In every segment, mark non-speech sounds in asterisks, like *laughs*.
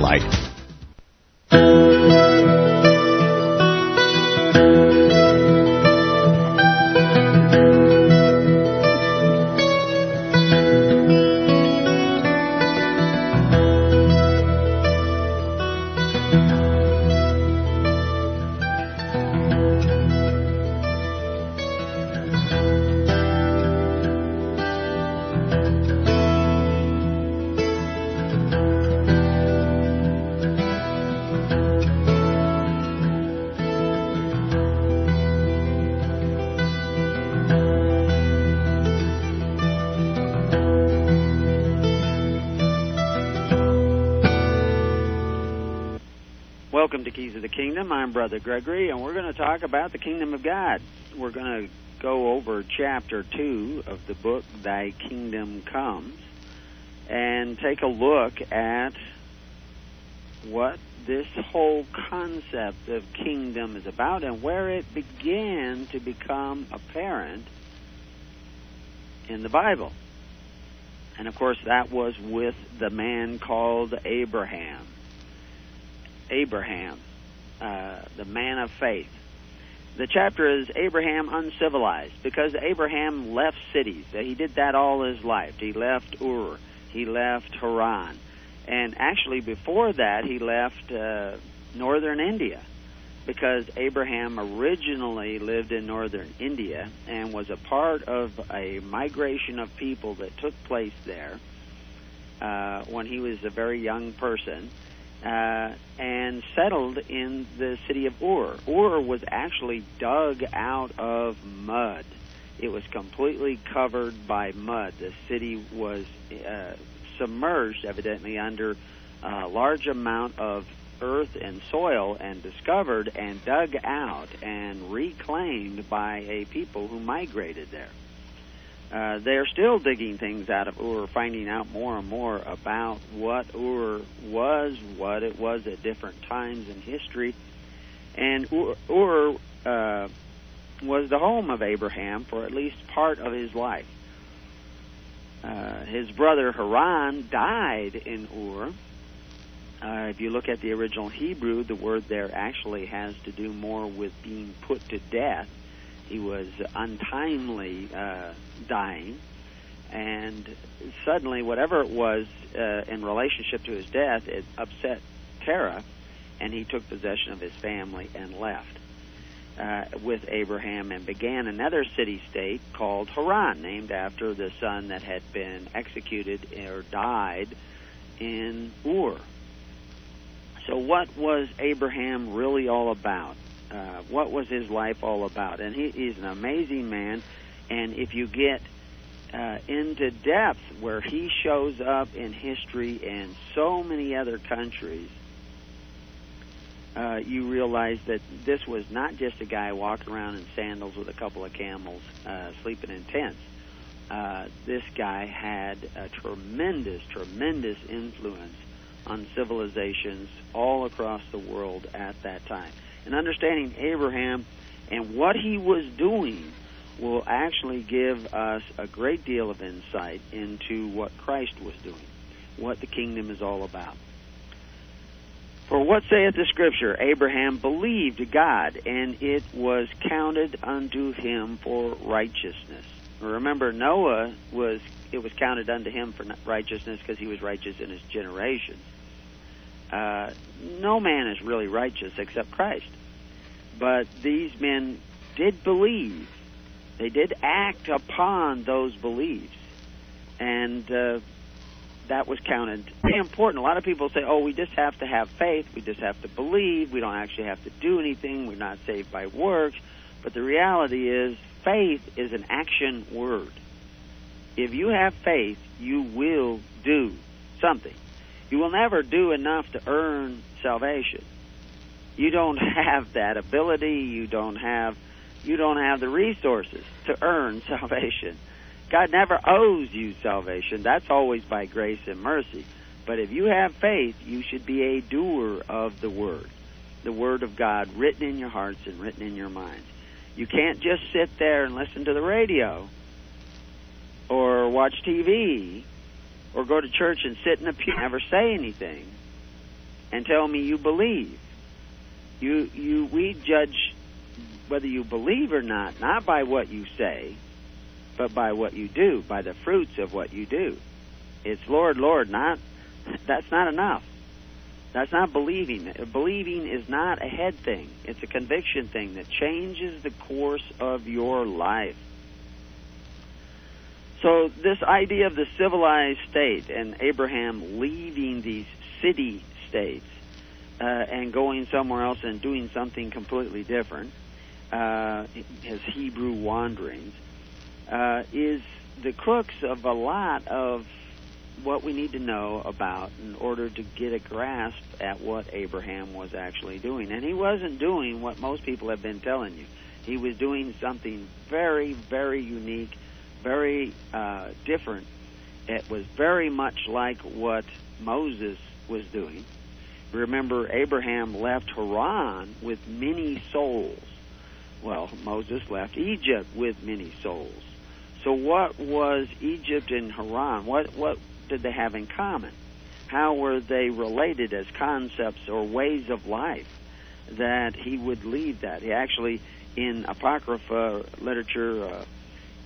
Light. Brother Gregory, and we're going to talk about the Kingdom of God. We're going to go over chapter 2 of the book, Thy Kingdom Comes, and take a look at what this whole concept of kingdom is about and where it began to become apparent in the Bible. And of course, that was with the man called Abraham. Abraham, uh, the man of faith. The chapter is Abraham uncivilized because Abraham left cities. He did that all his life. He left Ur, he left Haran, and actually before that he left uh, northern India because Abraham originally lived in northern India and was a part of a migration of people that took place there uh, when he was a very young person uh, and settled in the city of Ur. Ur was actually dug out of mud. It was completely covered by mud. The city was uh, submerged, evidently, under a large amount of earth and soil and discovered and dug out and reclaimed by a people who migrated there. Uh, they're still digging things out of Ur, finding out more and more about what Ur was, what it was at different times in history. And Ur, Ur uh, was the home of Abraham for at least part of his life. Uh, his brother Haran died in Ur. Uh, if you look at the original Hebrew, the word there actually has to do more with being put to death he was untimely uh, dying, and suddenly, whatever it was uh, in relationship to his death, it upset Terah, and he took possession of his family and left uh, with Abraham and began another city state called Haran, named after the son that had been executed or died in Ur. So, what was Abraham really all about? Uh, what was his life all about. And he, he's an amazing man. And if you get uh, into depth where he shows up in history and so many other countries, uh, you realize that this was not just a guy walking around in sandals with a couple of camels, uh, sleeping in tents. Uh, this guy had a tremendous, tremendous influence on civilizations all across the world at that time and understanding Abraham and what he was doing will actually give us a great deal of insight into what Christ was doing, what the kingdom is all about. For what saith the Scripture? Abraham believed God, and it was counted unto him for righteousness. Remember, Noah was it was counted unto him for righteousness because he was righteous in his generations. Uh, no man is really righteous except Christ. But these men did believe. They did act upon those beliefs. And uh, that was counted. Very important. A lot of people say, oh, we just have to have faith. We just have to believe. We don't actually have to do anything. We're not saved by works. But the reality is, faith is an action word. If you have faith, you will do something. You will never do enough to earn salvation. You don't have that ability. You don't have you don't have the resources to earn *laughs* salvation. God never owes you salvation. That's always by grace and mercy. But if you have faith you should be a doer of the word the word of god written in your hearts and written in your minds you can't just sit there and listen to the radio or watch tv or go to church and sit in a pew and never say anything and tell me you believe. You you we judge whether you believe or not not by what you say, but by what you do, by the fruits of what you do. It's Lord, Lord, not that's not enough. That's not believing. Believing is not a head thing. It's a conviction thing that changes the course of your life. So this idea of the civilized state and Abraham leaving these city states uh, and going somewhere else and doing something completely different, uh, his Hebrew wanderings, uh, is the crux of a lot of what we need to know about in order to get a grasp at what Abraham was actually doing. And he wasn't doing what most people have been telling you. He was doing something very, very unique, very uh, different. It was very much like what Moses was doing. Remember, Abraham left Haran with many souls. Well, Moses left Egypt with many souls. So, what was Egypt and Haran? What what did they have in common? How were they related as concepts or ways of life that he would leave that? He actually, in Apocrypha literature, uh,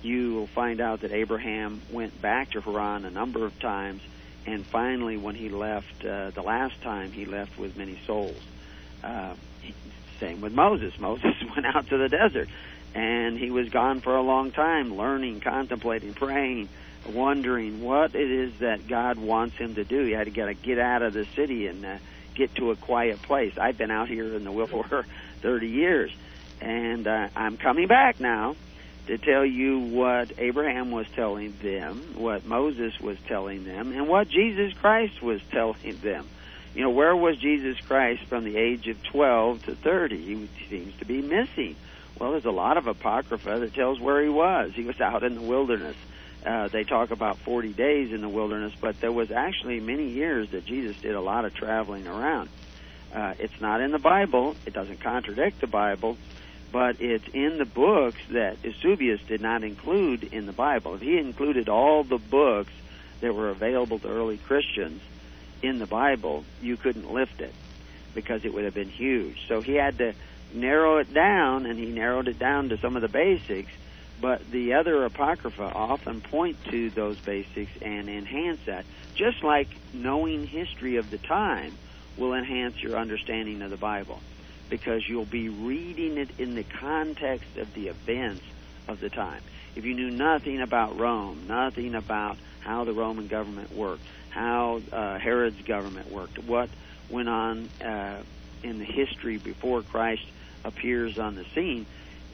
you will find out that Abraham went back to Haran a number of times, and finally, when he left, uh, the last time he left with many souls. Uh, same with Moses. *laughs* Moses went out to the desert, and he was gone for a long time, learning, contemplating, praying, wondering what it is that God wants him to do. He had to get, get out of the city and uh, get to a quiet place. I've been out here in the wilderness *laughs* 30 years, and uh, I'm coming back now to tell you what Abraham was telling them, what Moses was telling them, and what Jesus Christ was telling them. You know, where was Jesus Christ from the age of 12 to 30? He seems to be missing. Well, there's a lot of apocrypha that tells where he was. He was out in the wilderness. Uh, they talk about 40 days in the wilderness, but there was actually many years that Jesus did a lot of traveling around. Uh, it's not in the Bible. It doesn't contradict the Bible, but it's in the books that Eusebius did not include in the Bible. If he included all the books that were available to early Christians in the Bible, you couldn't lift it because it would have been huge. So he had to narrow it down, and he narrowed it down to some of the basics but the other apocrypha often point to those basics and enhance that. Just like knowing history of the time will enhance your understanding of the Bible because you'll be reading it in the context of the events of the time. If you knew nothing about Rome, nothing about how the Roman government worked, how uh, Herod's government worked, what went on uh, in the history before Christ appears on the scene,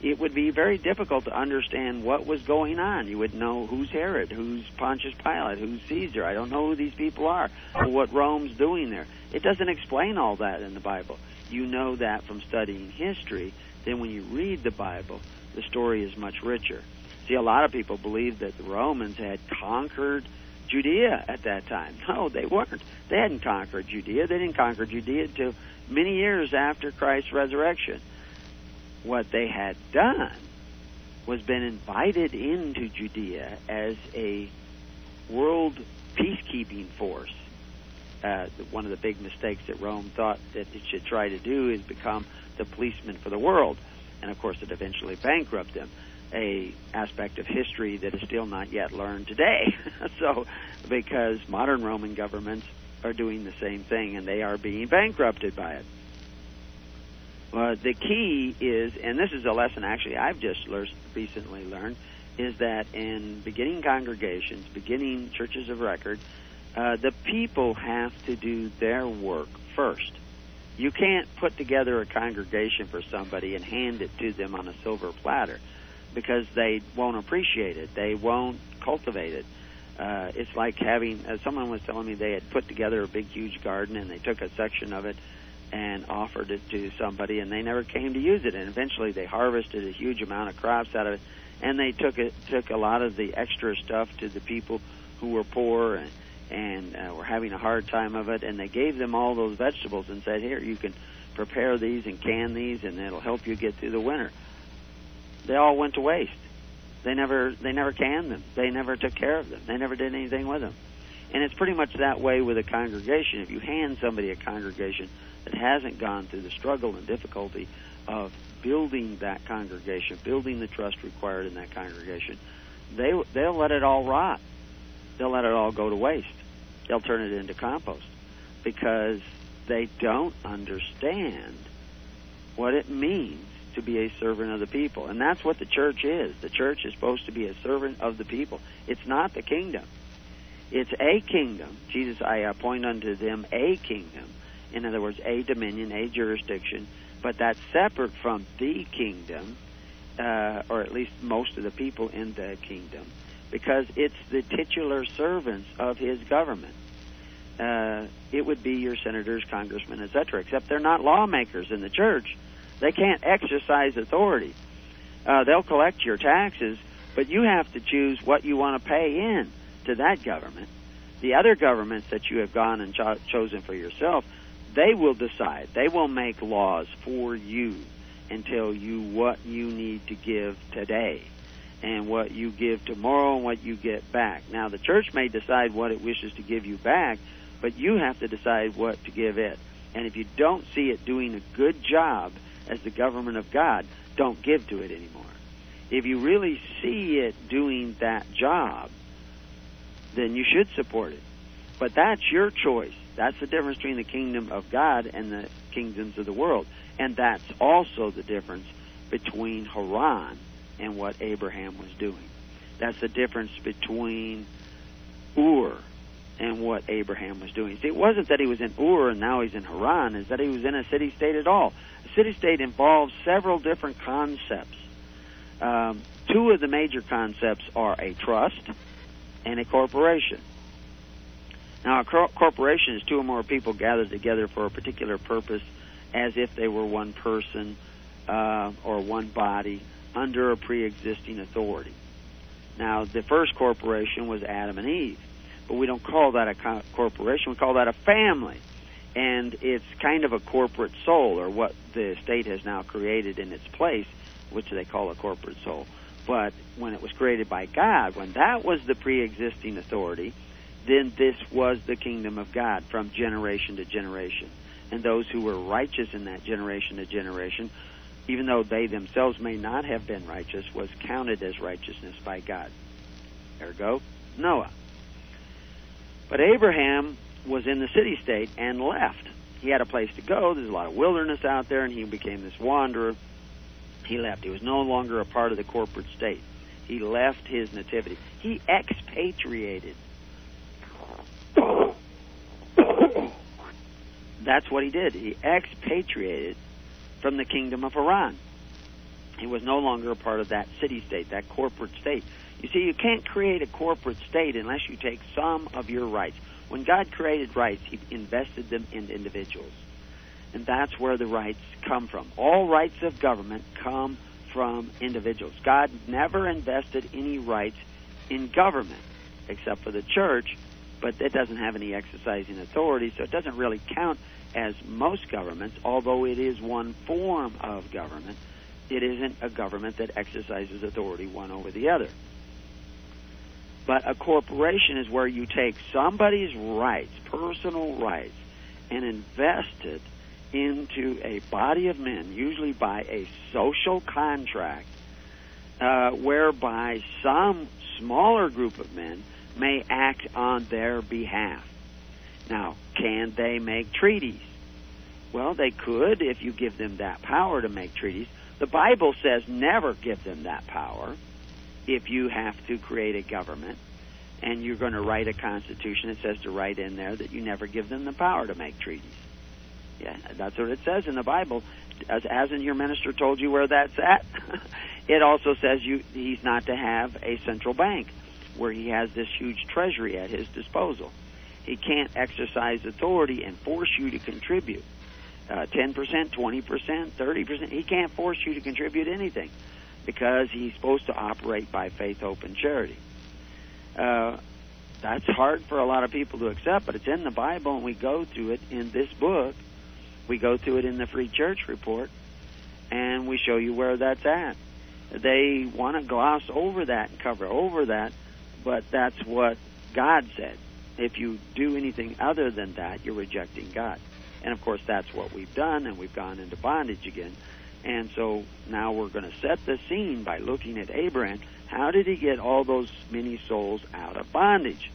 it would be very difficult to understand what was going on. You would know who's Herod, who's Pontius Pilate, who's Caesar. I don't know who these people are, or what Rome's doing there. It doesn't explain all that in the Bible. You know that from studying history. Then when you read the Bible, the story is much richer. See, a lot of people believe that the Romans had conquered Judea at that time. *laughs* No, they weren't. They hadn't conquered Judea. They didn't conquer Judea until many years after Christ's resurrection what they had done was been invited into Judea as a world peacekeeping force. Uh, one of the big mistakes that Rome thought that it should try to do is become the policeman for the world, and of course it eventually bankrupted them. A aspect of history that is still not yet learned today. *laughs* so, because modern Roman governments are doing the same thing, and they are being bankrupted by it. Uh, the key is, and this is a lesson actually I've just recently learned, is that in beginning congregations, beginning churches of record, uh, the people have to do their work first. You can't put together a congregation for somebody and hand it to them on a silver platter because they won't appreciate it. They won't cultivate it. Uh, it's like having, as someone was telling me, they had put together a big, huge garden and they took a section of it and offered it to somebody, and they never came to use it. And eventually, they harvested a huge amount of crops out of it, and they took it took a lot of the extra stuff to the people who were poor and and uh, were having a hard time of it, and they gave them all those vegetables and said, "Here, you can prepare these and can these, and it'll help you get through the winter." They all went to waste. They never they never canned them. They never took care of them. They never did anything with them. And it's pretty much that way with a congregation. If you hand somebody a congregation that hasn't gone through the struggle and difficulty of building that congregation, building the trust required in that congregation, they they'll let it all rot. They'll let it all go to waste. They'll turn it into compost because they don't understand what it means to be a servant of the people. And that's what the church is. The church is supposed to be a servant of the people. It's not the kingdom. It's a kingdom. Jesus, I appoint unto them a kingdom. In other words, a dominion, a jurisdiction. But that's separate from the kingdom, uh, or at least most of the people in the kingdom, because it's the titular servants of his government. Uh, it would be your senators, congressmen, etc. Except they're not lawmakers in the church. They can't exercise authority. Uh, they'll collect your taxes, but you have to choose what you want to pay in to that government. The other governments that you have gone and cho- chosen for yourself, they will decide. They will make laws for you and tell you what you need to give today and what you give tomorrow and what you get back. Now, the church may decide what it wishes to give you back, but you have to decide what to give it. And if you don't see it doing a good job as the government of God, don't give to it anymore. If you really see it doing that job, then you should support it. But that's your choice. That's the difference between the kingdom of God and the kingdoms of the world. And that's also the difference between Haran and what Abraham was doing. That's the difference between Ur and what Abraham was doing. See, it wasn't that he was in Ur and now he's in Haran, it's that he was in a city state at all. A city state involves several different concepts. Um, two of the major concepts are a trust and a corporation. Now, a cor- corporation is two or more people gathered together for a particular purpose as if they were one person uh, or one body under a pre existing authority. Now, the first corporation was Adam and Eve but we don't call that a co- corporation. We call that a family. And it's kind of a corporate soul, or what the state has now created in its place, which they call a corporate soul. But when it was created by God, when that was the pre existing authority, then this was the kingdom of God from generation to generation. And those who were righteous in that generation to generation, even though they themselves may not have been righteous, was counted as righteousness by God. Ergo, Noah. But Abraham was in the city state and left. He had a place to go. There's a lot of wilderness out there, and he became this wanderer. He left. He was no longer a part of the corporate state. He left his nativity. He expatriated. That's what he did. He expatriated from the kingdom of Haran. He was no longer a part of that city state, that corporate state. You see, you can't create a corporate state unless you take some of your rights. When God created rights, He invested them in individuals. And that's where the rights come from. All rights of government come from individuals. God never invested any rights in government except for the church, but it doesn't have any exercising authority, so it doesn't really count as most governments, although it is one form of government. It isn't a government that exercises authority one over the other. But a corporation is where you take somebody's rights, personal rights, and invest it into a body of men, usually by a social contract, uh, whereby some smaller group of men may act on their behalf. Now, can they make treaties? Well, they could if you give them that power to make treaties. The Bible says never give them that power if you have to create a government and you're going to write a constitution, it says to write in there that you never give them the power to make treaties. Yeah, that's what it says in the Bible. As hasn't your minister told you where that's at? *laughs* it also says you he's not to have a central bank where he has this huge treasury at his disposal. He can't exercise authority and force you to contribute. Uh, 10%, 20%, 30%. He can't force you to contribute anything because he's supposed to operate by faith, hope, and charity. Uh, that's hard for a lot of people to accept, but it's in the Bible, and we go through it in this book. We go through it in the Free Church Report, and we show you where that's at. They want to gloss over that and cover over that, but that's what God said. If you do anything other than that, you're rejecting God. And of course, that's what we've done, and we've gone into bondage again. And so now we're going to set the scene by looking at Abraham. How did he get all those many souls out of bondage?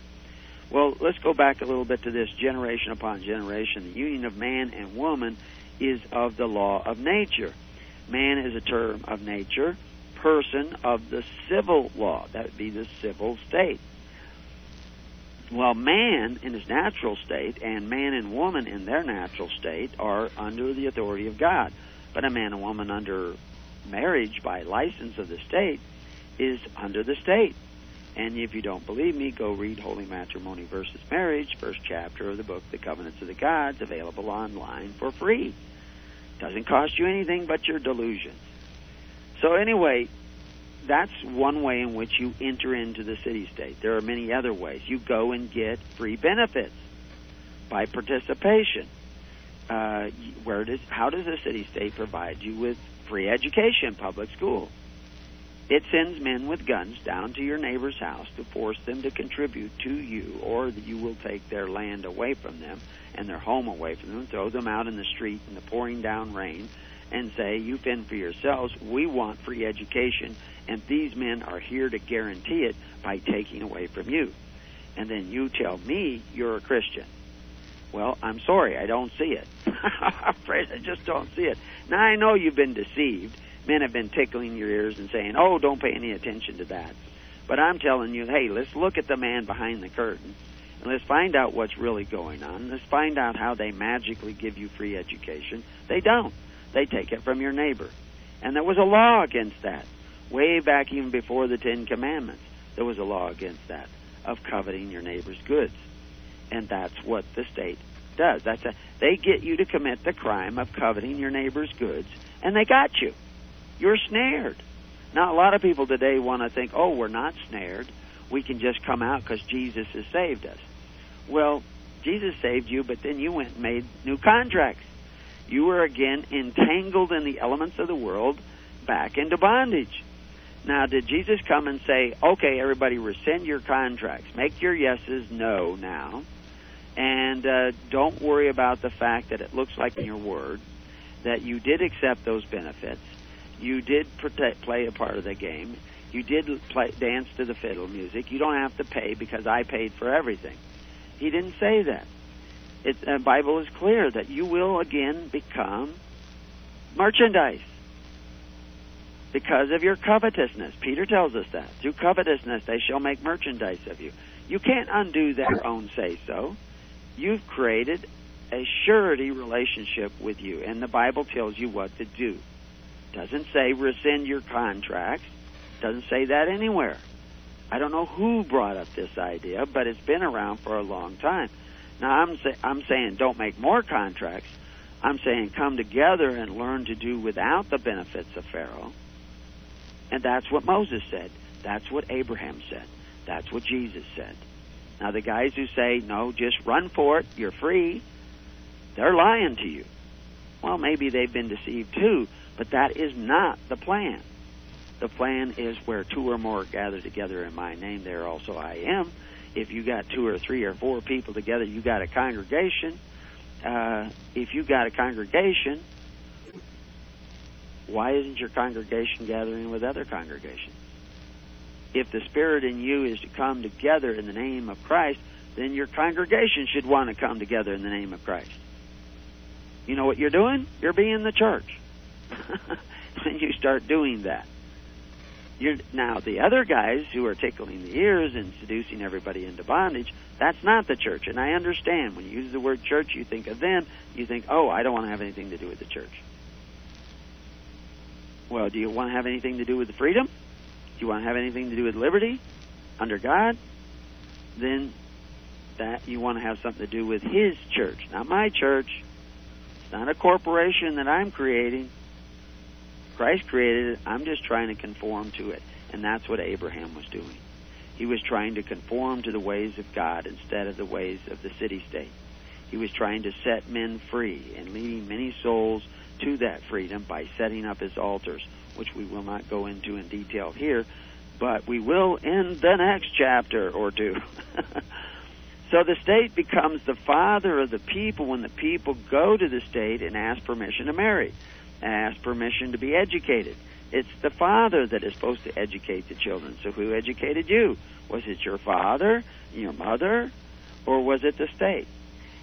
Well, let's go back a little bit to this generation upon generation. The union of man and woman is of the law of nature. Man is a term of nature, person of the civil law. That would be the civil state. Well, man in his natural state and man and woman in their natural state are under the authority of God. But a man and woman under marriage by license of the state is under the state. And if you don't believe me, go read Holy Matrimony versus Marriage, first chapter of the book, The Covenants of the Gods, available online for free. Doesn't cost you anything but your delusions. So anyway, that's one way in which you enter into the city state. There are many other ways. You go and get free benefits by participation. Uh, where does how does the city state provide you with free education, public school? It sends men with guns down to your neighbor's house to force them to contribute to you, or you will take their land away from them and their home away from them, throw them out in the street in the pouring down rain, and say, You fend for yourselves. We want free education, and these men are here to guarantee it by taking away from you. And then you tell me you're a Christian. Well, I'm sorry, I don't see it. *laughs* I'm afraid I just don't see it. Now, I know you've been deceived men have been tickling your ears and saying, "Oh, don't pay any attention to that." But I'm telling you, hey, let's look at the man behind the curtain and let's find out what's really going on. Let's find out how they magically give you free education. They don't. They take it from your neighbor. And there was a law against that. Way back even before the 10 commandments, there was a law against that of coveting your neighbor's goods. And that's what the state does. That's a, they get you to commit the crime of coveting your neighbor's goods and they got you. You're snared. Now, a lot of people today want to think, oh, we're not snared. We can just come out because Jesus has saved us. Well, Jesus saved you, but then you went and made new contracts. You were again entangled in the elements of the world back into bondage. Now, did Jesus come and say, okay, everybody, rescind your contracts, make your yeses no now, and uh, don't worry about the fact that it looks like in your word that you did accept those benefits, you did protect, play a part of the game. You did play, dance to the fiddle music. You don't have to pay because I paid for everything. He didn't say that. It, the Bible is clear that you will again become merchandise because of your covetousness. Peter tells us that. Through covetousness they shall make merchandise of you. You can't undo their own say so. You've created a surety relationship with you, and the Bible tells you what to do. Doesn't say rescind your contracts. Doesn't say that anywhere. I don't know who brought up this idea, but it's been around for a long time. Now I'm say, I'm saying don't make more contracts. I'm saying come together and learn to do without the benefits of Pharaoh. And that's what Moses said. That's what Abraham said. That's what Jesus said. Now the guys who say no, just run for it, you're free, they're lying to you. Well, maybe they've been deceived too, but that is not the plan. The plan is where two or more gather together in my name, there also I am. If you got two or three or four people together, you got a congregation. Uh, if you got a congregation, why isn't your congregation gathering with other congregations? If the Spirit in you is to come together in the name of Christ, then your congregation should want to come together in the name of Christ. You know what you're doing? You're being the church. *laughs* when you start doing that. You're, now, the other guys who are tickling the ears and seducing everybody into bondage, that's not the church. And I understand when you use the word church, you think of them, you think, oh, I don't want to have anything to do with the church. Well, do you want to have anything to do with the freedom? Do you want to have anything to do with liberty under God? Then that you want to have something to do with His church, not my church. It's not a corporation that I'm creating. Christ created it. I'm just trying to conform to it. And that's what Abraham was doing. He was trying to conform to the ways of God instead of the ways of the city state. He was trying to set men free and leading many souls to that freedom by setting up his altars, which we will not go into in detail here, but we will in the next chapter or two. *laughs* So the state becomes the father of the people when the people go to the state and ask permission to marry, ask permission to be educated. It's the father that is supposed to educate the children. So who educated you? Was it your father, your mother, or was it the state?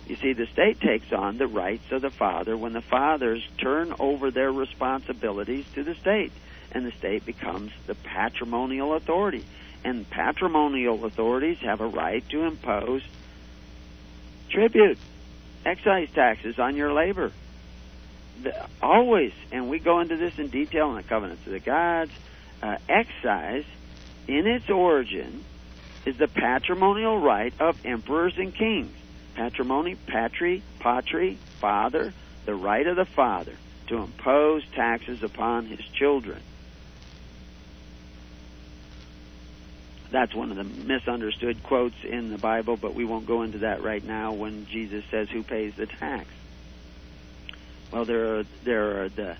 You see, the state takes on the rights of the father when the fathers turn over their responsibilities to the state, and the state becomes the patrimonial authority. And patrimonial authorities have a right to impose tribute, excise taxes on your labor. The, always, and we go into this in detail in the covenants of the gods. Uh, excise, in its origin, is the patrimonial right of emperors and kings. Patrimony, patri, patri, father, the right of the father to impose taxes upon his children. That's one of the misunderstood quotes in the Bible, but we won't go into that right now when Jesus says who pays the tax. Well, there are there are the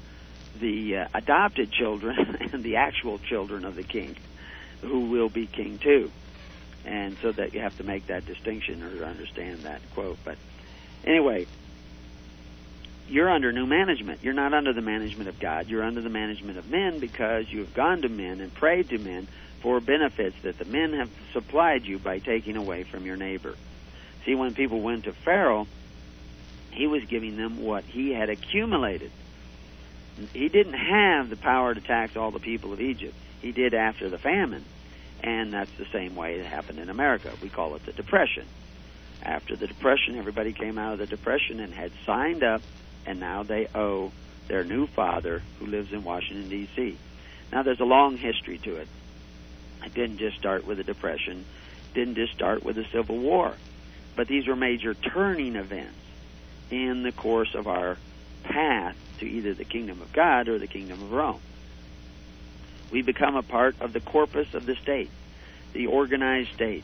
the uh, adopted children *laughs* and the actual children of the king who will be king too. And so that you have to make that distinction or understand that quote. But anyway, you're under new management. You're not under the management of God. You're under the management of men because you've gone to men and prayed to men for benefits that the men have supplied you by taking away from your neighbor. See, when people went to Pharaoh, he was giving them what he had accumulated. He didn't have the power to tax all the people of Egypt. He did after the famine. And that's the same way it happened in America. We call it the Depression. After the Depression, everybody came out of the Depression and had signed up, and now they owe their new father who lives in Washington, D.C. Now, there's a long history to it. It didn't just start with the Depression, didn't just start with the Civil War, but these were major turning events in the course of our path to either the kingdom of God or the kingdom of Rome. We become a part of the corpus of the state, the organized state,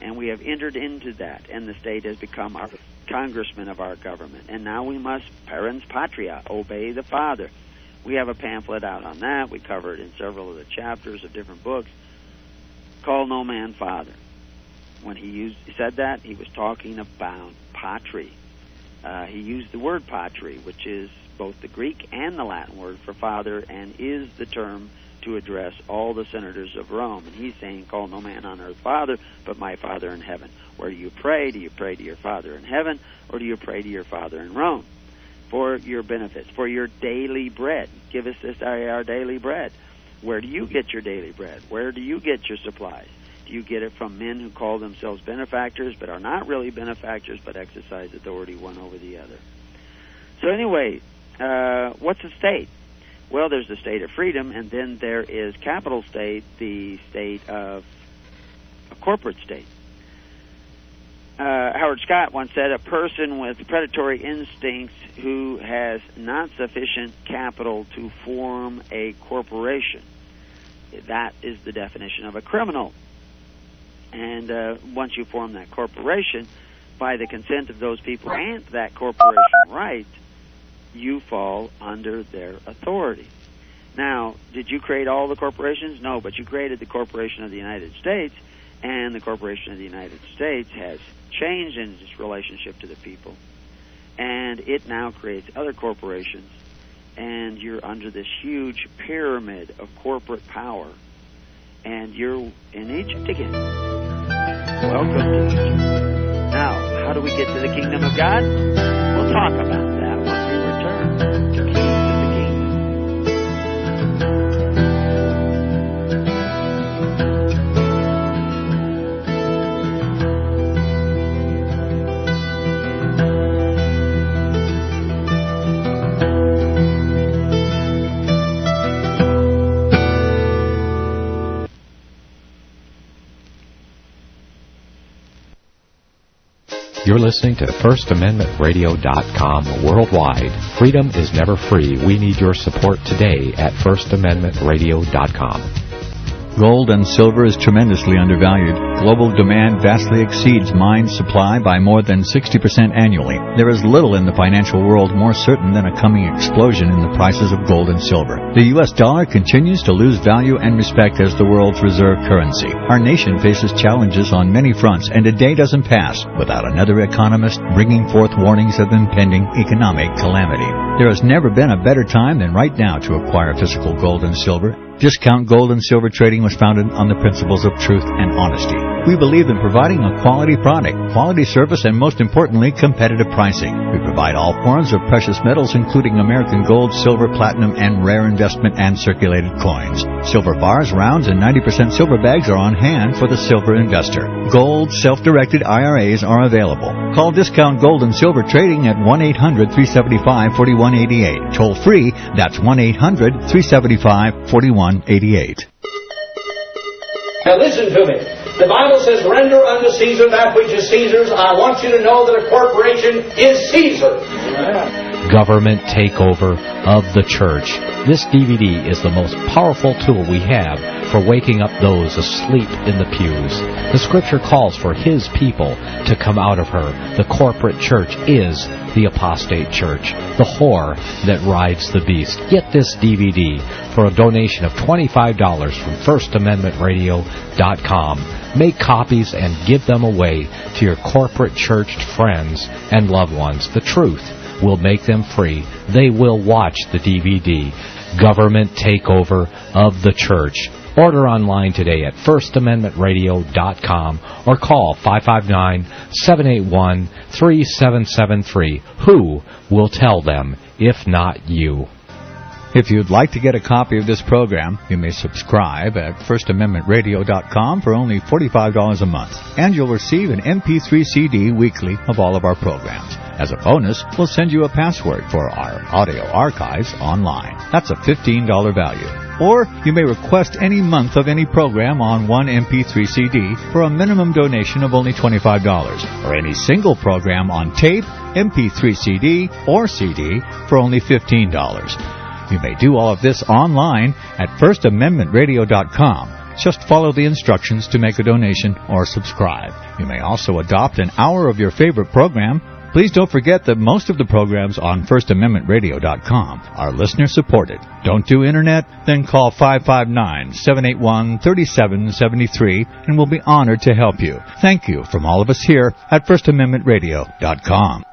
and we have entered into that, and the state has become our congressman of our government. And now we must, parens patria, obey the father. We have a pamphlet out on that. We cover it in several of the chapters of different books. Call no man father. When he used said that, he was talking about patri. Uh, he used the word patri, which is both the Greek and the Latin word for father, and is the term to address all the senators of Rome. And he's saying, Call no man on earth father, but my father in heaven. Where do you pray? Do you pray to your father in heaven, or do you pray to your father in Rome? For your benefits, for your daily bread. Give us this our daily bread. Where do you get your daily bread? Where do you get your supplies? You get it from men who call themselves benefactors but are not really benefactors but exercise authority one over the other? So, anyway, uh, what's a state? Well, there's the state of freedom, and then there is capital state, the state of a corporate state. Uh, Howard Scott once said, a person with predatory instincts who has not sufficient capital to form a corporation. That is the definition of a criminal. And uh, once you form that corporation, by the consent of those people and that corporation right, you fall under their authority. Now, did you create all the corporations? No, but you created the Corporation of the United States, and the Corporation of the United States has changed in its relationship to the people. And it now creates other corporations, and you're under this huge pyramid of corporate power, and you're in Egypt again. Welcome. Now, how do we get to the kingdom of God? We'll talk about that You're listening to FirstAmendmentRadio.com worldwide. Freedom is never free. We need your support today at FirstAmendmentRadio.com. Gold and silver is tremendously undervalued. Global demand vastly exceeds mine supply by more than 60% annually. There is little in the financial world more certain than a coming explosion in the prices of gold and silver. The US dollar continues to lose value and respect as the world's reserve currency. Our nation faces challenges on many fronts, and a day doesn't pass without another economist bringing forth warnings of impending economic calamity. There has never been a better time than right now to acquire physical gold and silver. Discount Gold and Silver Trading was founded on the principles of truth and honesty. We believe in providing a quality product, quality service, and most importantly, competitive pricing. We provide all forms of precious metals, including American gold, silver, platinum, and rare investment and circulated coins. Silver bars, rounds, and 90% silver bags are on hand for the silver investor. Gold self-directed IRAs are available. Call Discount Gold and Silver Trading at 1-800-375-4188. Toll free, that's 1-800-375-4188. Now listen to me. The Bible says, render unto Caesar that which is Caesar's. I want you to know that a corporation is Caesar. Government takeover of the church. This DVD is the most powerful tool we have for waking up those asleep in the pews. The scripture calls for his people to come out of her. The corporate church is the apostate church, the whore that rides the beast. Get this DVD for a donation of $25 from FirstAmendmentRadio.com. Make copies and give them away to your corporate church friends and loved ones. The truth will make them free. They will watch the DVD. Government Takeover of the Church. Order online today at FirstAmendmentRadio.com or call 559-781-3773. Who will tell them if not you? If you'd like to get a copy of this program, you may subscribe at FirstAmendmentRadio.com for only $45 a month, and you'll receive an MP3 CD weekly of all of our programs. As a bonus, we'll send you a password for our audio archives online. That's a $15 value. Or you may request any month of any program on one MP3 CD for a minimum donation of only $25, or any single program on tape, MP3 CD, or CD for only $15. You may do all of this online at FirstAmendmentRadio.com. Just follow the instructions to make a donation or subscribe. You may also adopt an hour of your favorite program. Please don't forget that most of the programs on FirstAmendmentRadio.com are listener supported. Don't do internet? Then call 559-781-3773 and we'll be honored to help you. Thank you from all of us here at FirstAmendmentRadio.com.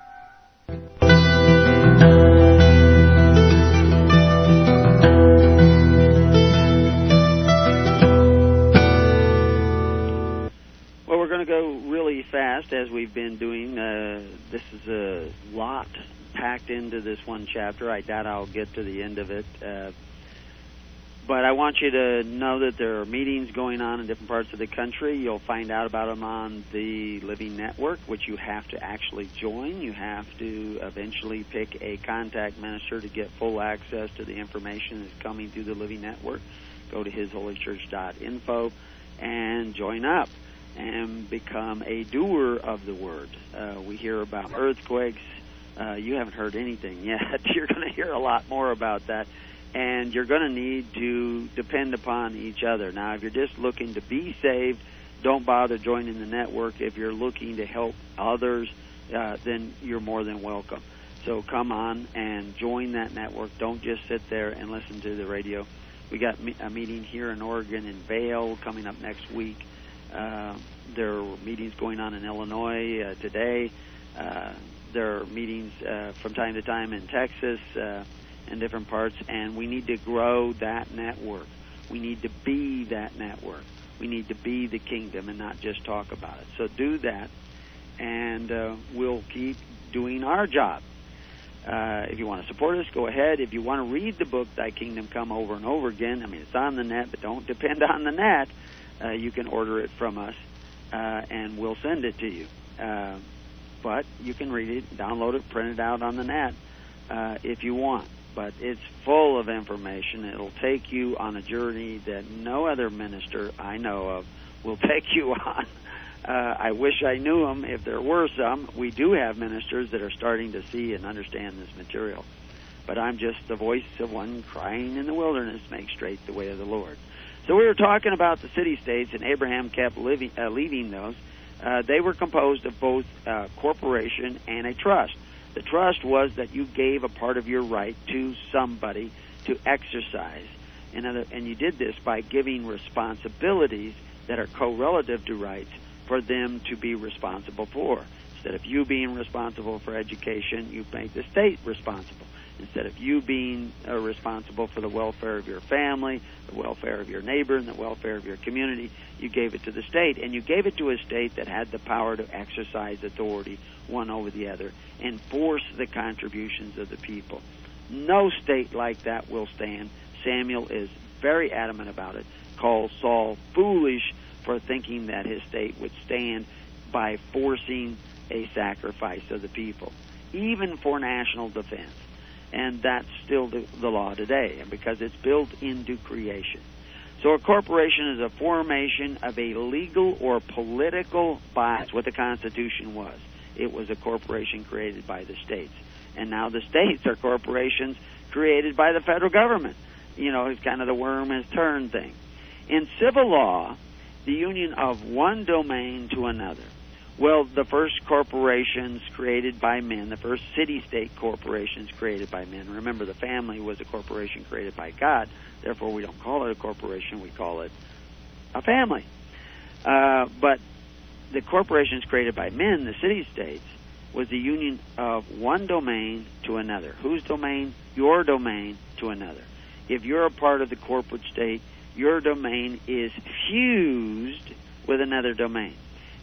fast as we've been doing. Uh, this is a lot packed into this one chapter. I doubt I'll get to the end of it. Uh, but I want you to know that there are meetings going on in different parts of the country. You'll find out about them on the Living Network, which you have to actually join. You have to eventually pick a contact minister to get full access to the information that's coming through the Living Network. Go to hisholychurch.info and join up and become a doer of the word. Uh, we hear about earthquakes. Uh, you haven't heard anything *laughs* yet. You're going to hear a lot more about that. And you're going to need to depend upon each other. Now, if you're just looking to be saved, don't bother joining the network. If you're looking to help others, uh, then you're more than welcome. So come on and join that network. Don't just sit there and listen to the radio. We got a meeting here in Oregon in Vale coming up next week. Uh, there are meetings going on in Illinois uh, today. Uh, there are meetings uh, from time to time in Texas uh, and different parts, and we need to grow that network. We need to be that network. We need to be the kingdom and not just talk about it. So do that, and uh, we'll keep doing our job. Uh, if you want to support us, go ahead. If you want to read the book Thy Kingdom Come over and over again, I mean it's on the net, but don't depend *laughs* on the net. Uh, you can order it from us uh, and we'll send it to you. Uh, but you can read it, download it, print it out on the net uh, if you want. But it's full of information. It'll take you on a journey that no other minister I know of will *laughs* take you on. Uh, I wish I knew them. If there were some, we do have ministers that are starting to see and understand this material. But I'm just the voice of one crying in the wilderness, make straight the way of the Lord. So we were talking about the city states, and Abraham kept living, uh, leaving those. Uh, they were composed of both uh, corporation and a trust. The trust was that you gave a part of your right to somebody to exercise, and, other, and you did this by giving responsibilities that are correlative to rights for them to be responsible for. Instead of you being responsible for education, you make the state responsible. Instead of you being uh, responsible for the welfare of your family, the welfare of your neighbor, and the welfare of your community, you gave it to the state. And you gave it to a state that had the power to exercise authority one over the other and force the contributions of the people. No state like that will stand. Samuel is very adamant about it, calls Saul foolish for thinking that his state would stand by forcing a sacrifice of the people, even for national defense and that's still the, the law today, because it's built into creation. So a corporation is a formation of a legal or political body. That's what the Constitution was. It was a corporation created by the states. And now the states are corporations created by the federal government. You know, it's kind of the worm has turned thing. In civil law, the union of one domain to another well, the first corporations created by men, the first city state corporations created by men. Remember, the family was a corporation created by God. Therefore, we don't call it a corporation, we call it a family. Uh, but the corporations created by men, the city states, was the union of one domain to another. Whose domain? Your domain to another. If you're a part of the corporate state, your domain is fused with another domain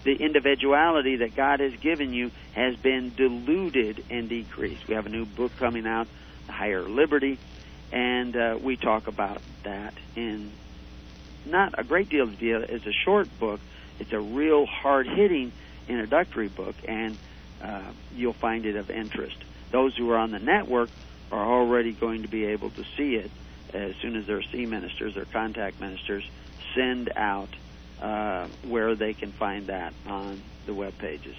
the individuality that God has given you has been diluted and decreased. We have a new book coming out, "The Higher Liberty, and uh, we talk about that in not a great deal of detail. It's a short book. It's a real hard-hitting introductory book, and uh, you'll find it of interest. Those who are on the network are already going to be able to see it as soon as their C ministers or contact ministers send out uh, where they can find that on the web pages.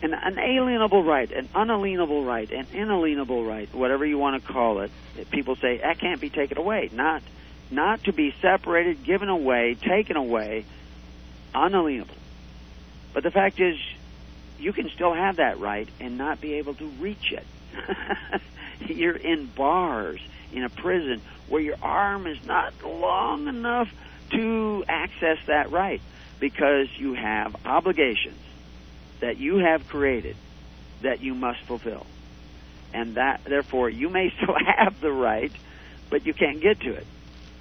An unalienable right, an unalienable right, an inalienable right, whatever you want to call it. People say that can't be taken away. Not, not to be separated, given away, taken away, unalienable. But the fact is, you can still have that right and not be able to reach it. *laughs* You're in bars in a prison where your arm is not long enough to access that right because you have obligations that you have created that you must fulfill. And that, therefore, you may *laughs* still have the right, but you can't get to it.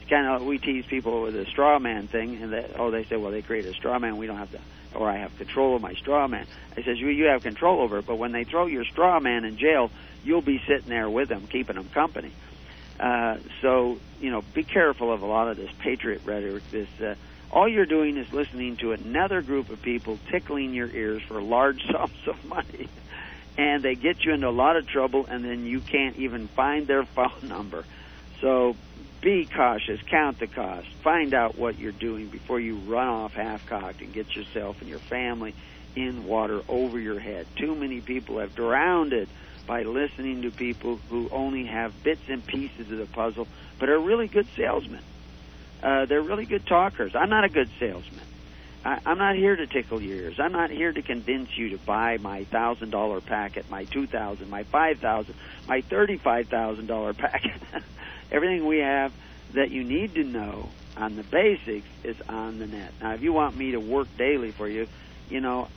It's kind of we tease people with the straw man thing, and that oh, they say, well, they created a straw man, we don't have to, or I have control of my straw man. I says, you you have control over it, but when they throw your straw man in jail, you'll be sitting there with them, keeping them company. Uh, so you know, be careful of a lot of this patriot rhetoric. This uh, all you're doing is listening to another group of people tickling your ears for large *laughs* sums of money, and they get you into a lot of trouble, and then you can't even find their *laughs* phone number. So be cautious, count the cost, find out what you're doing before you run off half-cocked and get yourself and your family in water over your head. Too many people have drowned it by listening to people who only have bits and pieces of the puzzle, but are really good salesmen. Uh, they're really good talkers. I'm not a good salesman. I, I'm not here to tickle your ears. I'm not here to convince you to buy my thousand dollar packet, my two thousand, my five thousand, my thirty-five thousand dollar *laughs* packet. Everything we have that you need to know on the basics is on the net. Now, if you want me to work daily for you, you know,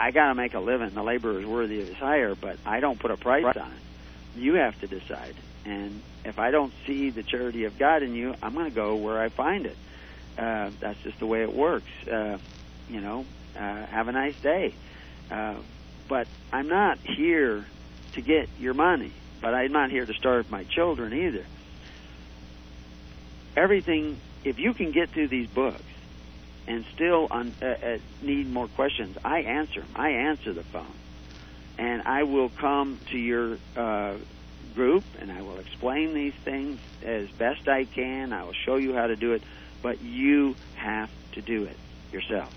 I got to make a living. The laborer is worthy of his hire, but I don't put a price on it. You have to decide. And if I don't see the charity of God in you, I'm going to go where I find it. Uh, that's just the way it works. Uh, you know, uh, have a nice day. Uh, but I'm not here to get your money, but I'm not here to starve my children either. Everything, if you can get through these books, and still un, uh, uh, need more questions, I answer them. I answer the phone. And I will come to your uh, group and I will explain these things as best I can. I will show you how to do it, but you have to do it yourself.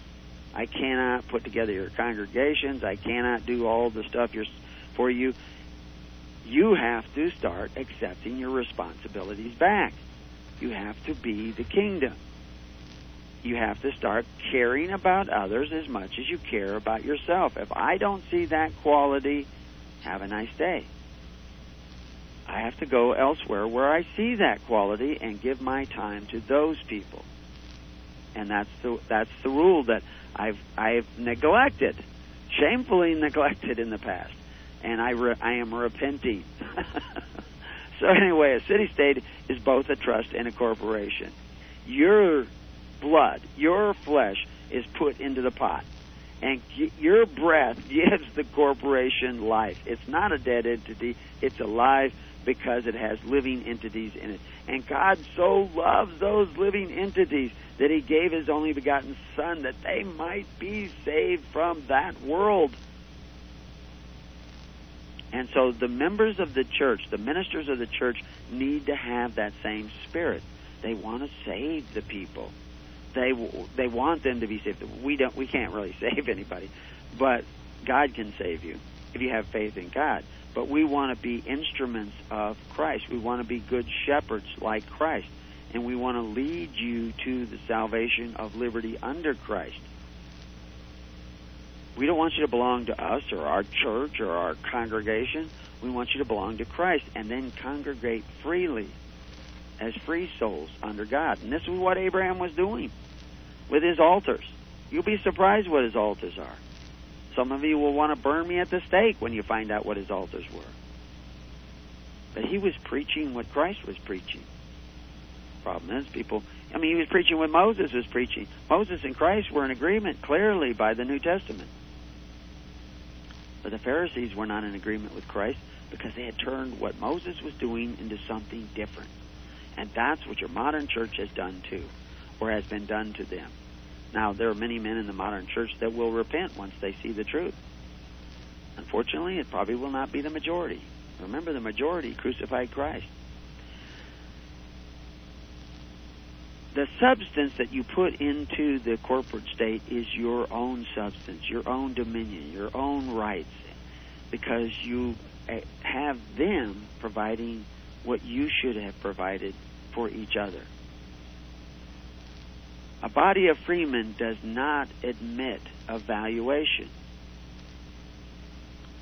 I cannot put together your congregations. I cannot do all the stuff for you. You have to start accepting your responsibilities back you have to be the kingdom. You have to start caring about others as much as you care about yourself. If I don't see that quality, have a nice day. I have to go elsewhere where I see that quality and give my time to those people. And that's the that's the rule that I've I've neglected, shamefully *laughs* neglected in the past, and I re, I am repenting. *laughs* so anyway, a city state is both a trust and a corporation. Your blood, your flesh is put into the pot. And your breath *laughs* gives the corporation life. It's not a dead entity, it's alive because it has living entities in it. And God so loves those living entities that He gave His only begotten Son that they might be saved from that world. And so the members of the church, the ministers of the church, need to have that same spirit. They want to save the people. They they want them to be saved. We don't. We can't really *laughs* save anybody, but God can save you if you have faith in God but we want to be instruments of Christ. We want to be good shepherds like Christ. And we want to lead you to the salvation of liberty under Christ. We don't want you to belong to us or our church or our congregation. We want you to belong to Christ and then congregate freely as free souls under God. And this is what Abraham was doing with his altars. You'll be surprised what his altars are. Some of you will want to burn me at the stake when you find out what his altars were. But he was preaching what Christ was preaching. Problem is, people, I mean, he was preaching what Moses was preaching. Moses and Christ were in agreement clearly by the New Testament. But the Pharisees were not in agreement with Christ because they had turned what Moses was doing into something different. And that's what your modern church has done to, or has been done to them. Now, there are many men in the modern church that will repent once they see the truth. Unfortunately, it probably will not be the majority. Remember, the majority crucified Christ. The substance that you put into the corporate state is your own substance, your own dominion, your own rights, because you eh, have them providing what you should have provided for each other. A body of freemen does not admit of valuation,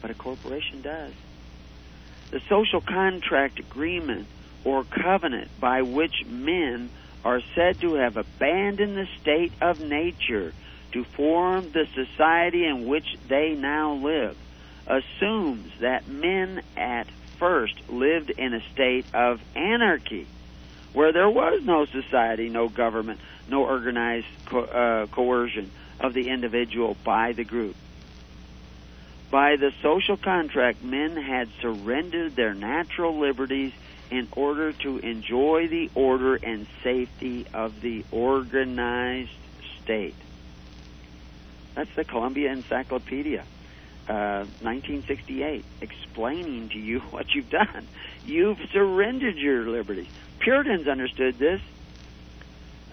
but a corporation does. The social contract agreement or covenant by which men are said to have abandoned the state of nature to form the society in which they now live assumes that men at first lived in a state of anarchy where there was no society, no government, no organized co- uh, coercion of the individual by the group. By the social contract, men had surrendered their natural liberties in order to enjoy the order and safety of the organized state. That's the Columbia Encyclopedia, uh, 1968, explaining to you *laughs* what you've done. You've surrendered your liberties. Puritans understood this.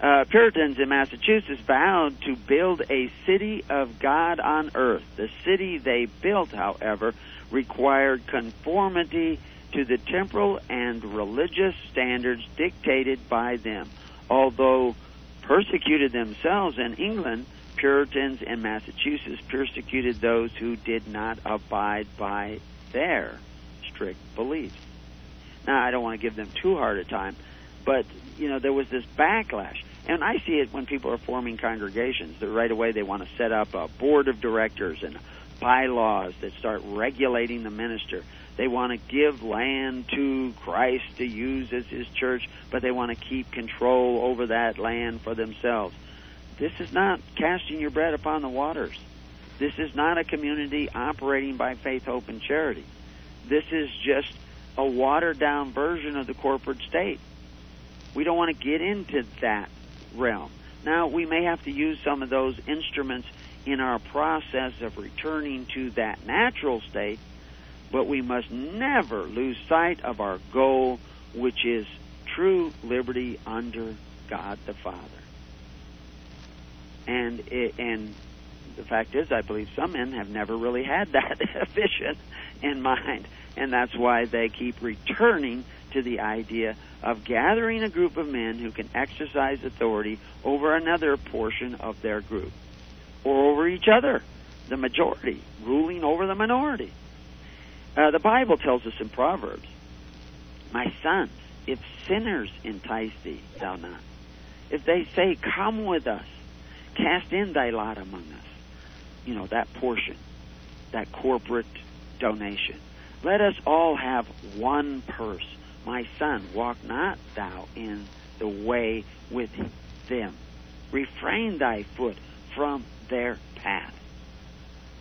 Uh, Puritans in Massachusetts vowed to build a city of God on earth. The city they built, however, required conformity to the temporal and religious standards dictated by them. Although persecuted themselves in England, Puritans in Massachusetts persecuted those who did not abide by their strict beliefs. Now, I don't want to give them too hard a time, but you know there was this backlash, and I see it when people are forming congregations. That right away they want to set up a board of directors and bylaws that start regulating the minister. They want to give land to Christ to use as his church, but they want to keep control over that land for themselves. This is not casting your bread upon the waters. This is not a community operating by faith, hope, and charity. This is just a watered down version of the corporate state. We don't want to get into that realm. Now, we may have to use some of those instruments in our process of returning to that natural state, but we must never lose sight of our goal, which is true liberty under God the Father. And it, and the fact is, I believe some men have never really had *laughs* that vision in mind and that's why they keep returning to the idea of gathering a group of men who can exercise authority over another portion of their group or over each other, the majority, ruling over the minority. Uh, the Bible tells us in Proverbs, My sons, if sinners entice thee, thou not. If they say, Come with us, cast in thy lot among us. You know, that portion, that corporate donation. Let us all have one purse. My son, walk not thou in the way with them. Refrain thy foot from their path.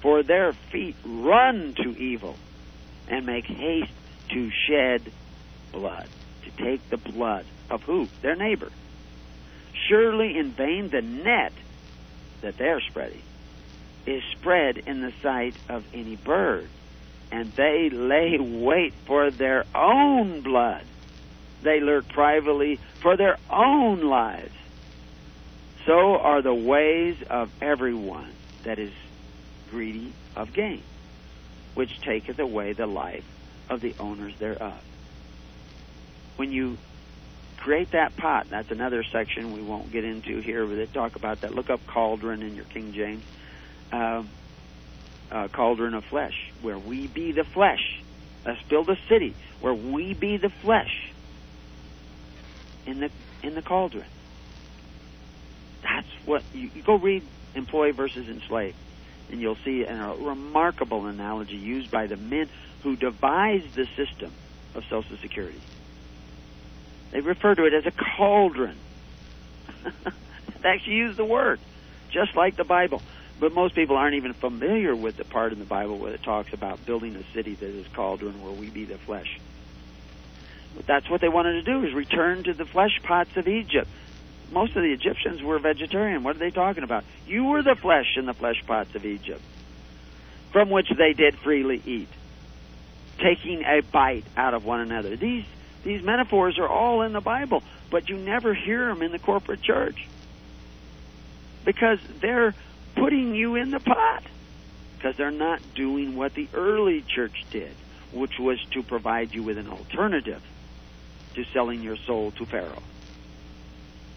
For their feet run to evil and make haste to shed blood, to take the blood of who? Their neighbor. Surely in vain the net that they're spreading is spread in the sight of any bird, and they lay wait for their own blood. They lurk privately for their own lives. So are the ways of everyone that is greedy of gain, which taketh away the life of the owners thereof. When you create that pot, that's another section we won't get into here, but they talk about that. Look up cauldron in your King James. Uh, uh, cauldron of flesh, where we be the flesh. Let's build a city where we be the flesh in the in the cauldron. That's what you, you go read employee versus enslaved, and you'll see a remarkable analogy used by the men who devised the system of Social Security. They refer to it as a cauldron. *laughs* they actually use the word, just like the Bible. But most people aren't even familiar with the part in the Bible where it talks about building a city that is cauldron where we be the flesh. But that's what they wanted to do is return to the flesh pots of Egypt. Most of the Egyptians were vegetarian. What are they talking about? You were the flesh in the flesh pots of Egypt, from which they did freely eat, taking a bite out of one another. These these metaphors are all in the Bible, but you never hear them in the corporate church because they're putting you in the pot because they're not doing what the early church did, which was to provide you with an alternative to selling your soul to Pharaoh.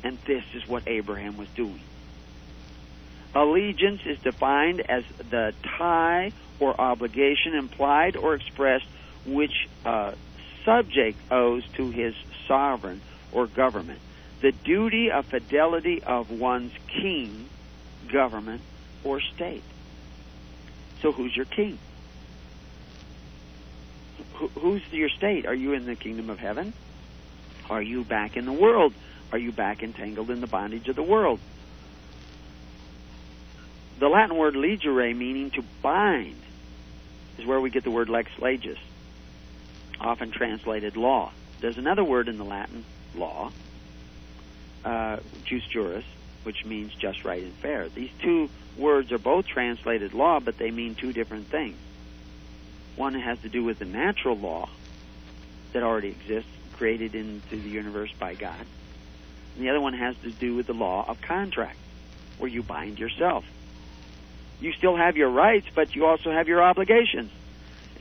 And this is what Abraham was doing. Allegiance is defined as the tie or obligation implied or expressed which uh, subject owes to his sovereign or government. The duty of fidelity of one's king, government, or state. So who's your king? who's your state? Are you in the kingdom of heaven? Are you back in the world? Are you back entangled in the bondage of the world? The Latin word legere, meaning to bind, is where we get the word lex legis often translated law. There's another word in the Latin, law, uh, jus juris, which means just, right, and fair. These two words are both translated law, but they mean two different things. One has to do with the natural law that already exists, created into the universe by God. And the other one has to do with the law of contract, where you bind yourself. You still have your rights, but you also have your obligations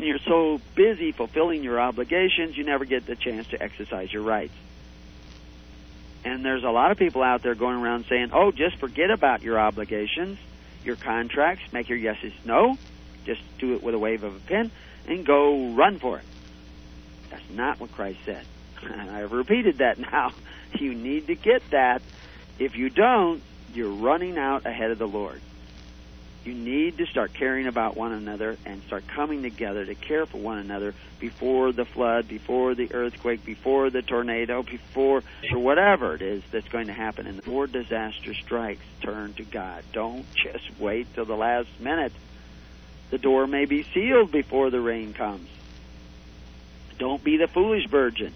and you're so busy fulfilling your obligations, you never get the chance to exercise your rights. And there's a lot of people out there going around saying, oh, just forget about your obligations, your contracts, make your yeses no, just do it with a wave of a pen, and go run for it. That's not what Christ said. *laughs* I've repeated that *laughs* now. You need to get that. If you don't, you're running out ahead of the Lord. You need to start caring about one another and start coming together to care for one another before the flood, before the earthquake, before the tornado, before or whatever it is that's going to happen. And before disaster strikes, turn to God. Don't just wait till the last minute. The door may be sealed before the rain comes. Don't be the foolish virgin.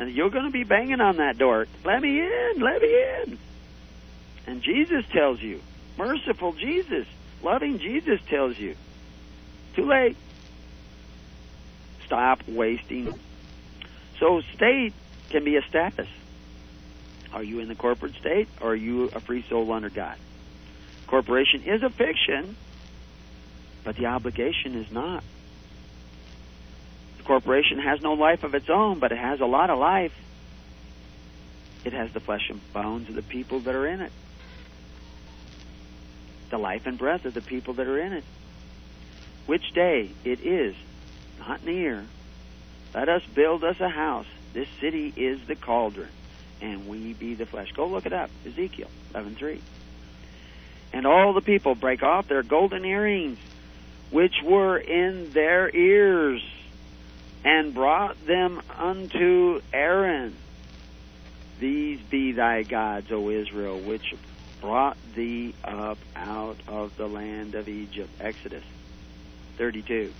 And you're going to be banging on that door. Let me in, let me in. And Jesus tells you, merciful Jesus, loving Jesus tells you. Too late. Stop wasting. So, state can be a status. Are you in the corporate state or are you a free soul under God? Corporation is a fiction, but the obligation is not. The corporation has no life of its own, but it has a lot of life. It has the flesh and bones of the people that are in it, the life and breath of the people that are in it. Which day it is not near. Let us build us a house. This city is the cauldron, and we be the flesh. Go look it up. Ezekiel 11:3. And all the people break off their golden earrings, which were in their ears, and brought them unto Aaron. These be thy gods, O Israel, which brought thee up out of the land of Egypt. Exodus 32.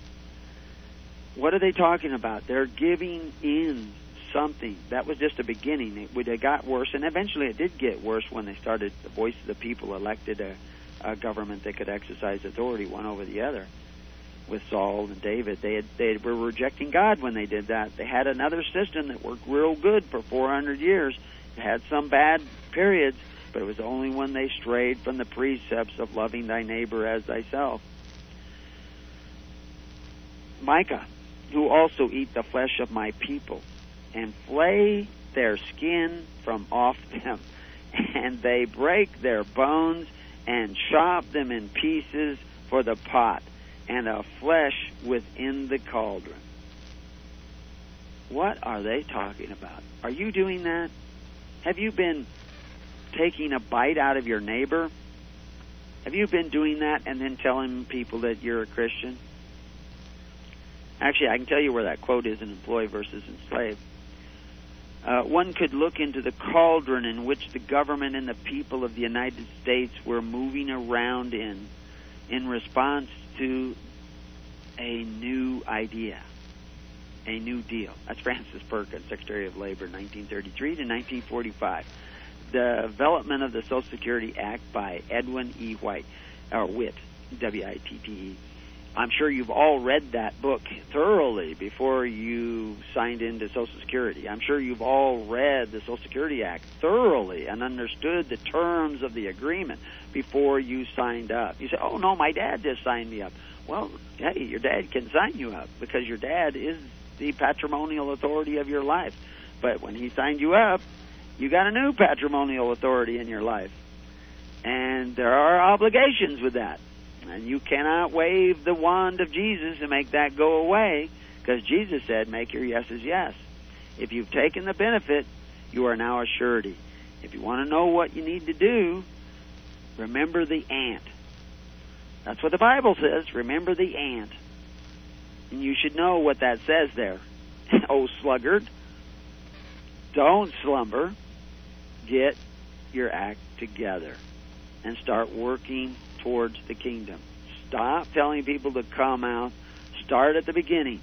What are they talking about? They're giving in something. That was just a beginning. It, it got worse, and eventually it did get worse when they started, the voice of the people elected a, a government that could exercise authority one over the other. With Saul and David, they had, they were rejecting God when they did that. They had another system that worked real good for 400 years. It had some bad periods, but it was only when they strayed from the precepts of loving thy neighbor as thyself. Micah, who also eat the flesh of my people, and flay their skin from off *laughs* them, and they break their bones and chop them in pieces for the pot, and a flesh within the cauldron. What are they talking about? Are you doing that? Have you been taking a bite out of your neighbor? Have you been doing that and then telling people that you're a Christian? Actually, I can tell you where that quote is in employ versus enslaved. Uh, one could look into the cauldron in which the government and the people of the United States were moving around in in response to a new idea, a new deal. That's Frances Perkins, Secretary of Labor, 1933 to 1945. The development of the Social Security Act by Edwin E. White, or Witt, W-I-T-T-E. I'm sure you've all read that book thoroughly before you signed into Social Security. I'm sure you've all read the Social Security Act thoroughly and understood the terms of the agreement before you signed up. You say, "Oh no, my dad just signed me up." Well, hey, your dad can sign you up because your dad is the patrimonial authority of your life. But when he signed you up, you got a new patrimonial authority in your life. And there are obligations with that. And you cannot wave the wand of Jesus and make that go away because Jesus said, make your yeses yes. If you've taken the benefit, you are now a surety. If you want to know what you need to do, remember the ant. That's what the Bible says. Remember the ant. And you should know what that says there. *laughs* oh, sluggard, don't slumber. Get your act together and start working towards the kingdom. Stop telling people to come out. Start at the beginning.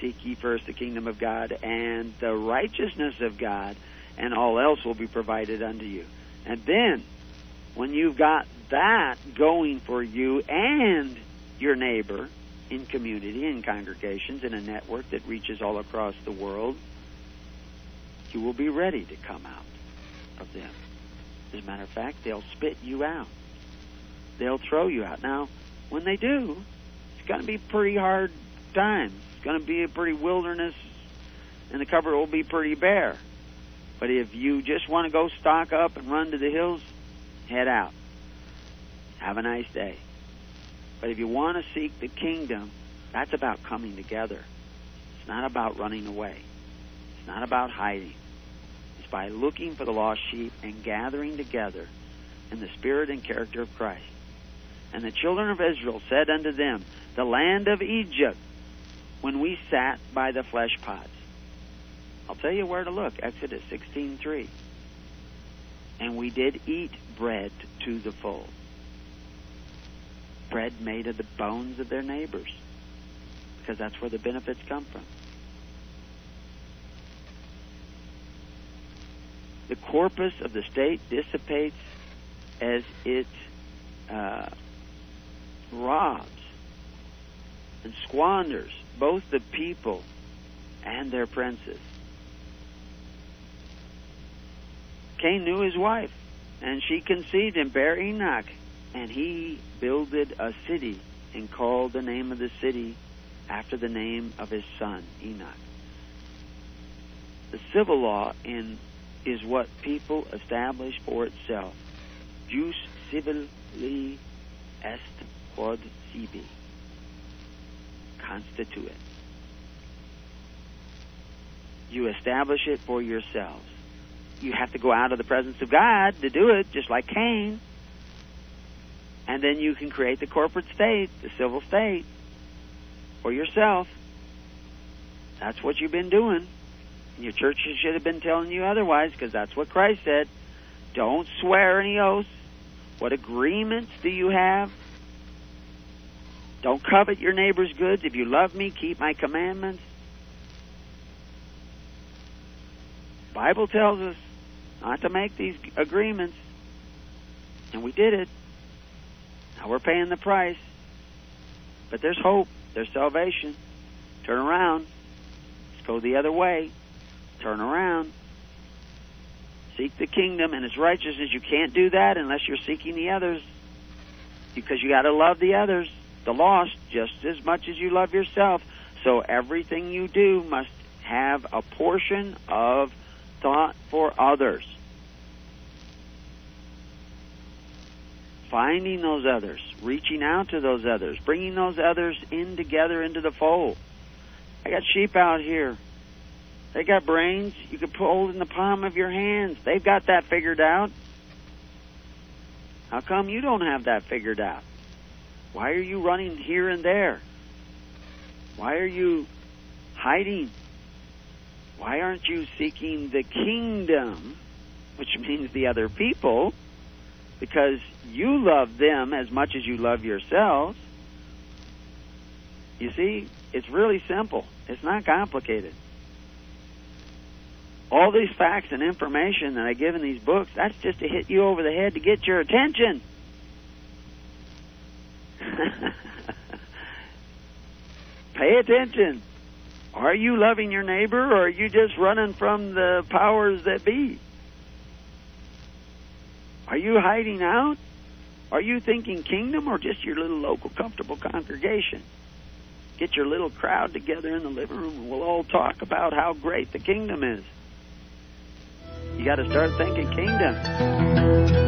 Seek ye first the kingdom of God and the righteousness of God, and all else will be provided unto you. And then, when you've got that going for you and your neighbor in community, in congregations, in a network that reaches all across the world, you will be ready to come out of them. As a matter of fact, they'll spit you out they'll throw you out. Now, when they do, it's going to be pretty hard times. It's going to be a pretty wilderness, and the cover will be pretty bare. But if you just want to go stock up and run to the hills, head out. Have a nice day. But if you want to seek the kingdom, that's about coming together. It's not about running away. It's not about hiding. It's by looking for the lost sheep and gathering together in the spirit and character of Christ. And the children of Israel said unto them, The land of Egypt, when we sat by the flesh pots. I'll tell you where to look. Exodus 16:3. And we did eat bread to the full. Bread made of the bones of their neighbors. Because that's where the benefits come from. The corpus of the state dissipates as it uh, robs and squanders both the people and their princes. Cain knew his wife, and she conceived and bare Enoch, and he builded a city and called the name of the city after the name of his son, Enoch. The civil law in, is what people establish for itself. Jus civile est quod sibi. Constituit. You establish it for yourselves. You have to go out of the presence of God to do it, just like Cain. And then you can create the corporate state, the civil state, for yourself. That's what you've been doing. Your churches should have been telling you otherwise because that's what Christ said. Don't swear any oaths. What agreements do you have? Don't covet your neighbor's goods. If you love me, keep my commandments. Bible tells us not to make these agreements. And we did it. Now we're paying the price. But there's hope. There's salvation. Turn around. Let's go the other way. Turn around. Seek the kingdom and its righteousness. You can't do that unless you're seeking the others. Because you got to love the others, the lost, just as much as you love yourself. So everything you do must have a portion of thought for others. Finding those others, reaching out to those others, bringing those others in together into the fold. I got sheep out here. They got brains you can hold in the palm of your hands. They've got that figured out. How come you don't have that figured out? Why are you running here and there? Why are you hiding? Why aren't you seeking the kingdom, which means the other people, because you love them as much as you love yourselves? You see, it's really simple. It's not complicated. All these facts and information that I give in these books, that's just to hit you over the head to get your attention. *laughs* Pay attention. Are you loving your neighbor or are you just running from the powers that be? Are you hiding out? Are you thinking kingdom or just your little local comfortable congregation? Get your little crowd together in the living room and we'll all talk about how great the kingdom is. You got to start thinking kingdom.